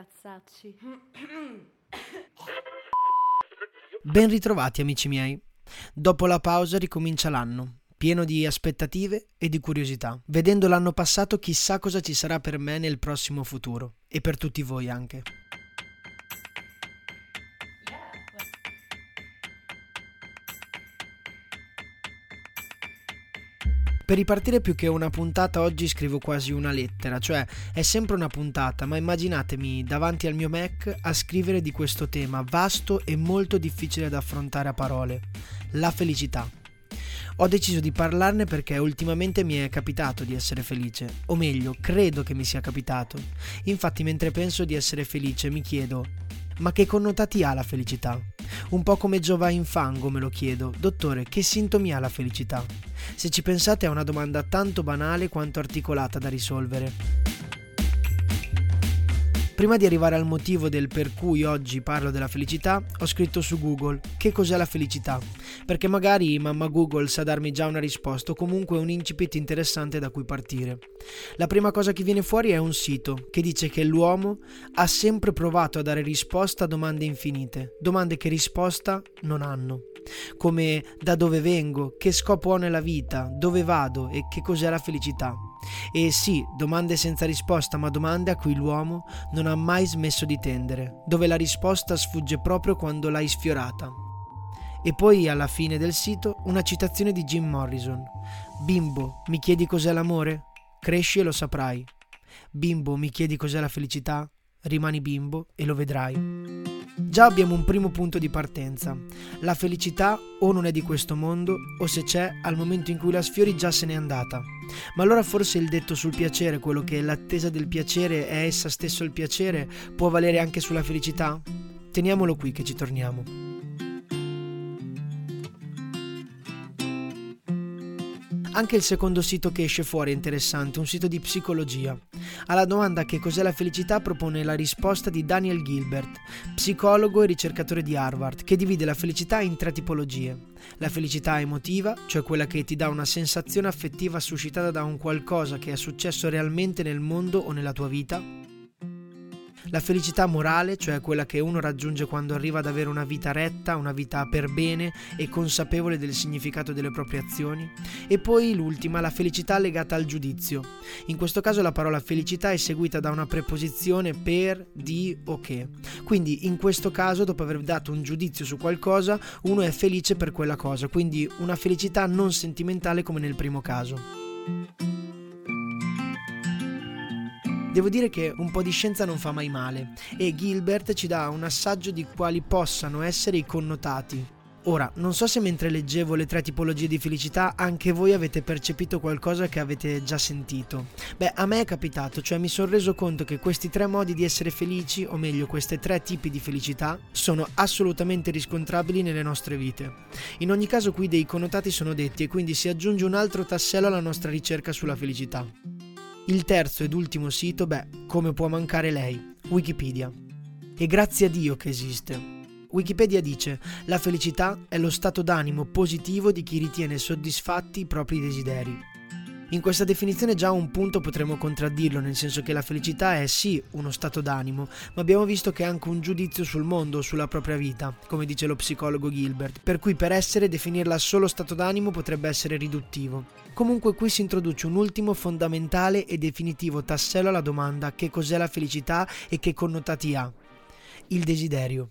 Ragazzacci. Ben ritrovati amici miei. Dopo la pausa ricomincia l'anno, pieno di aspettative e di curiosità. Vedendo l'anno passato chissà cosa ci sarà per me nel prossimo futuro e per tutti voi anche. Per ripartire più che una puntata oggi scrivo quasi una lettera, cioè è sempre una puntata, ma immaginatemi davanti al mio Mac a scrivere di questo tema vasto e molto difficile da affrontare a parole, la felicità. Ho deciso di parlarne perché ultimamente mi è capitato di essere felice, o meglio, credo che mi sia capitato. Infatti mentre penso di essere felice mi chiedo, ma che connotati ha la felicità? Un po' come Giova in fango me lo chiedo, dottore, che sintomi ha la felicità? Se ci pensate è una domanda tanto banale quanto articolata da risolvere. Prima di arrivare al motivo del per cui oggi parlo della felicità, ho scritto su Google che cos'è la felicità, perché magari mamma Google sa darmi già una risposta o comunque un incipit interessante da cui partire. La prima cosa che viene fuori è un sito che dice che l'uomo ha sempre provato a dare risposta a domande infinite, domande che risposta non hanno. Come da dove vengo, che scopo ho nella vita, dove vado? e che cos'è la felicità. E sì, domande senza risposta, ma domande a cui l'uomo non ha mai smesso di tendere, dove la risposta sfugge proprio quando l'hai sfiorata. E poi alla fine del sito una citazione di Jim Morrison. Bimbo, mi chiedi cos'è l'amore? Cresci e lo saprai. Bimbo, mi chiedi cos'è la felicità? Rimani bimbo e lo vedrai. Già abbiamo un primo punto di partenza. La felicità o non è di questo mondo, o se c'è, al momento in cui la sfiori già se n'è andata. Ma allora forse il detto sul piacere, quello che l'attesa del piacere è essa stesso il piacere, può valere anche sulla felicità? Teniamolo qui che ci torniamo. Anche il secondo sito che esce fuori è interessante, un sito di psicologia. Alla domanda che cos'è la felicità propone la risposta di Daniel Gilbert, psicologo e ricercatore di Harvard, che divide la felicità in tre tipologie. La felicità emotiva, cioè quella che ti dà una sensazione affettiva suscitata da un qualcosa che è successo realmente nel mondo o nella tua vita. La felicità morale, cioè quella che uno raggiunge quando arriva ad avere una vita retta, una vita per bene e consapevole del significato delle proprie azioni. E poi l'ultima, la felicità legata al giudizio. In questo caso la parola felicità è seguita da una preposizione per, di o che. Quindi in questo caso, dopo aver dato un giudizio su qualcosa, uno è felice per quella cosa, quindi una felicità non sentimentale come nel primo caso. Devo dire che un po' di scienza non fa mai male e Gilbert ci dà un assaggio di quali possano essere i connotati. Ora, non so se mentre leggevo le tre tipologie di felicità anche voi avete percepito qualcosa che avete già sentito. Beh, a me è capitato, cioè mi sono reso conto che questi tre modi di essere felici, o meglio questi tre tipi di felicità, sono assolutamente riscontrabili nelle nostre vite. In ogni caso qui dei connotati sono detti e quindi si aggiunge un altro tassello alla nostra ricerca sulla felicità. Il terzo ed ultimo sito, beh, come può mancare lei? Wikipedia. E grazie a Dio che esiste. Wikipedia dice: La felicità è lo stato d'animo positivo di chi ritiene soddisfatti i propri desideri. In questa definizione già un punto potremmo contraddirlo, nel senso che la felicità è sì uno stato d'animo, ma abbiamo visto che è anche un giudizio sul mondo, sulla propria vita, come dice lo psicologo Gilbert, per cui per essere definirla solo stato d'animo potrebbe essere riduttivo. Comunque qui si introduce un ultimo fondamentale e definitivo tassello alla domanda che cos'è la felicità e che connotati ha. Il desiderio.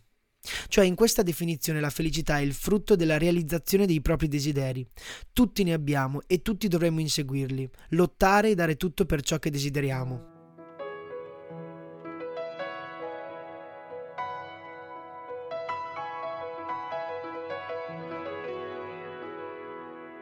Cioè in questa definizione la felicità è il frutto della realizzazione dei propri desideri. Tutti ne abbiamo e tutti dovremmo inseguirli, lottare e dare tutto per ciò che desideriamo.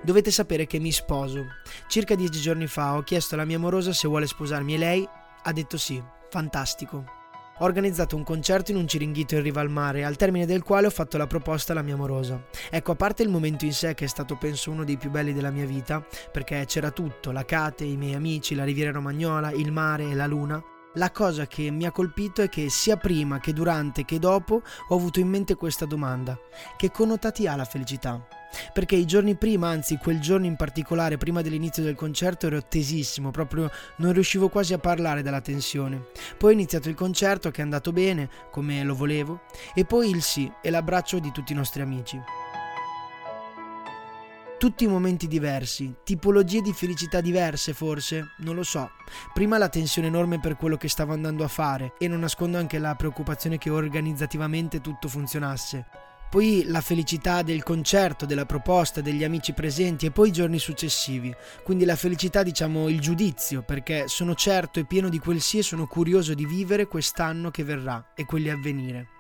Dovete sapere che mi sposo. Circa dieci giorni fa ho chiesto alla mia amorosa se vuole sposarmi e lei ha detto sì. Fantastico. Ho organizzato un concerto in un ciringhito in riva al mare, al termine del quale ho fatto la proposta alla mia amorosa. Ecco, a parte il momento in sé che è stato penso uno dei più belli della mia vita, perché c'era tutto, la Cate, i miei amici, la riviera romagnola, il mare e la luna, la cosa che mi ha colpito è che sia prima che durante che dopo ho avuto in mente questa domanda. Che connotati ha la felicità? Perché i giorni prima, anzi quel giorno in particolare, prima dell'inizio del concerto, ero tesissimo, proprio non riuscivo quasi a parlare dalla tensione. Poi è iniziato il concerto che è andato bene, come lo volevo, e poi il sì e l'abbraccio di tutti i nostri amici. Tutti momenti diversi, tipologie di felicità diverse forse, non lo so. Prima la tensione enorme per quello che stavo andando a fare e non nascondo anche la preoccupazione che organizzativamente tutto funzionasse. Poi la felicità del concerto, della proposta, degli amici presenti e poi i giorni successivi. Quindi la felicità, diciamo, il giudizio, perché sono certo e pieno di quel sì e sono curioso di vivere quest'anno che verrà e quelli a venire.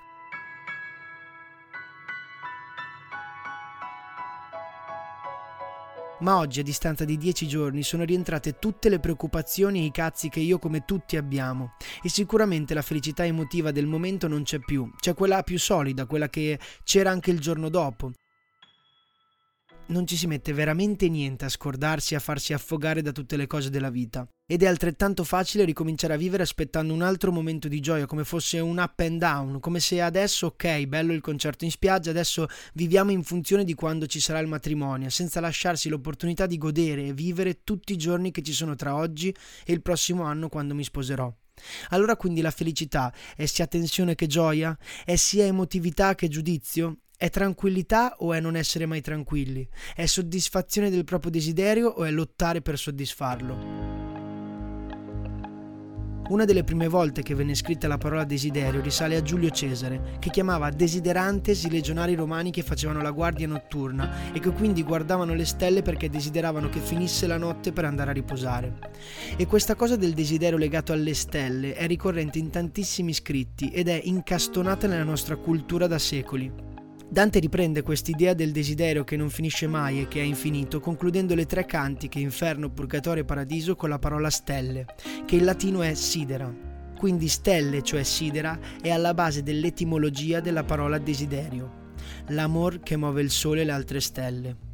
Ma oggi, a distanza di dieci giorni, sono rientrate tutte le preoccupazioni e i cazzi che io come tutti abbiamo. E sicuramente la felicità emotiva del momento non c'è più, c'è quella più solida, quella che c'era anche il giorno dopo non ci si mette veramente niente a scordarsi e a farsi affogare da tutte le cose della vita. Ed è altrettanto facile ricominciare a vivere aspettando un altro momento di gioia, come fosse un up and down, come se adesso, ok, bello il concerto in spiaggia, adesso viviamo in funzione di quando ci sarà il matrimonio, senza lasciarsi l'opportunità di godere e vivere tutti i giorni che ci sono tra oggi e il prossimo anno quando mi sposerò. Allora quindi la felicità è sia tensione che gioia? È sia emotività che giudizio? È tranquillità o è non essere mai tranquilli? È soddisfazione del proprio desiderio o è lottare per soddisfarlo? Una delle prime volte che venne scritta la parola desiderio risale a Giulio Cesare, che chiamava desiderantes i legionari romani che facevano la guardia notturna e che quindi guardavano le stelle perché desideravano che finisse la notte per andare a riposare. E questa cosa del desiderio legato alle stelle è ricorrente in tantissimi scritti ed è incastonata nella nostra cultura da secoli. Dante riprende quest'idea del desiderio che non finisce mai e che è infinito, concludendo le tre cantiche Inferno, Purgatorio e Paradiso con la parola stelle, che in latino è sidera. Quindi stelle, cioè sidera, è alla base dell'etimologia della parola desiderio, l'amor che muove il sole e le altre stelle.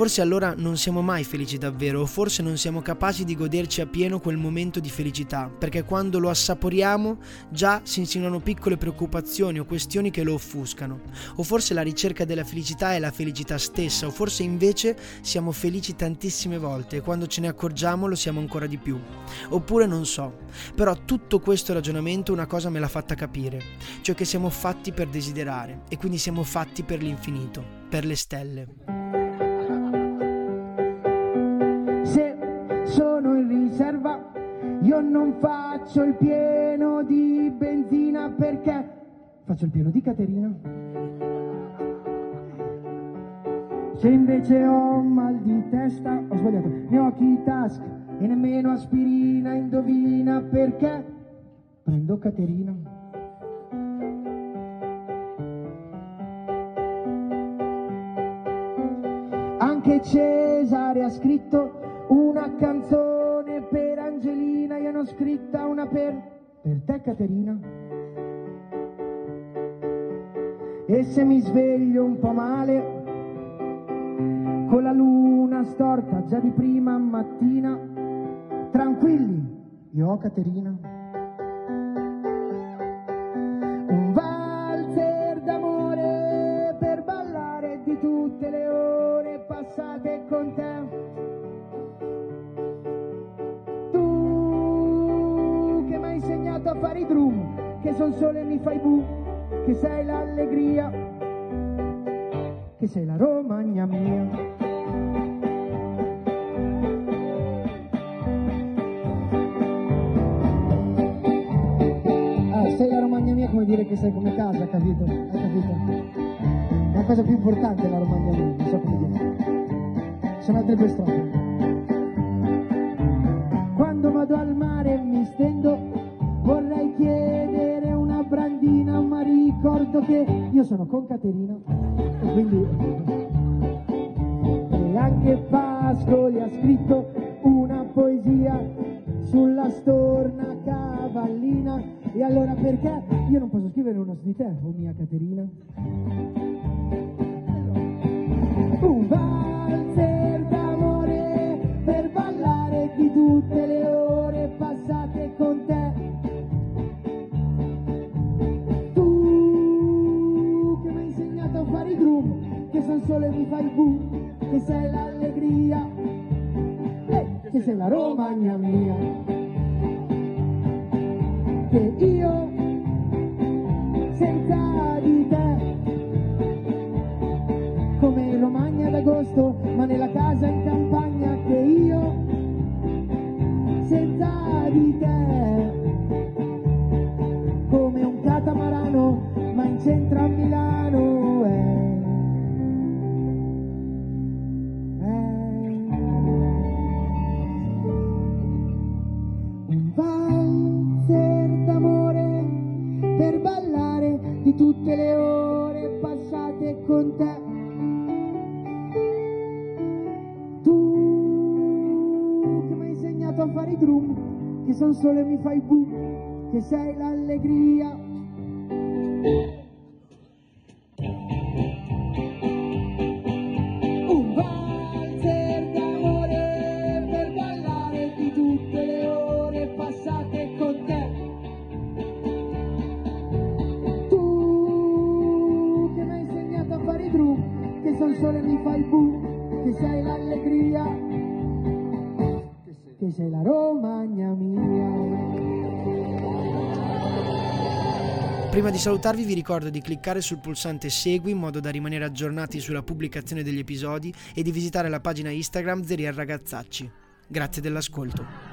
Forse allora non siamo mai felici davvero, o forse non siamo capaci di goderci appieno quel momento di felicità, perché quando lo assaporiamo già si insinuano piccole preoccupazioni o questioni che lo offuscano. O forse la ricerca della felicità è la felicità stessa, o forse invece siamo felici tantissime volte e quando ce ne accorgiamo lo siamo ancora di più. Oppure non so. Però tutto questo ragionamento una cosa me l'ha fatta capire, cioè che siamo fatti per desiderare e quindi siamo fatti per l'infinito, per le stelle. Io non faccio il pieno di benzina perché faccio il pieno di Caterina. Se invece ho mal di testa, ho sbagliato, gnocchi task e nemmeno aspirina, indovina perché prendo Caterina. Anche Cesare ha scritto una canzone scritta una per, per te Caterina. E se mi sveglio un po' male, con la luna storta già di prima mattina, tranquilli, io ho Caterina. Un valzer d'amore per ballare di tutte le ore passate con te. nei drum, che son sole mi fai bu, che sei l'allegria, che sei la Romagna mia. Ah, sei la Romagna mia come dire che sei come casa, capito? Hai capito? La cosa più importante è la Romagna mia, non so come dire. Sono altre due strofe. Quando vado al mare mi stendo detto che io sono con Caterina e quindi... E anche Pascoli ha scritto una poesia sulla storna cavallina e allora perché io non posso scrivere uno di te, oh mia Caterina? Uva! senza di te. Come Romagna d'agosto che San Sole mi fai bu, che sei l'allegria. Prima di salutarvi vi ricordo di cliccare sul pulsante Segui in modo da rimanere aggiornati sulla pubblicazione degli episodi e di visitare la pagina Instagram Zerial Ragazzacci. Grazie dell'ascolto.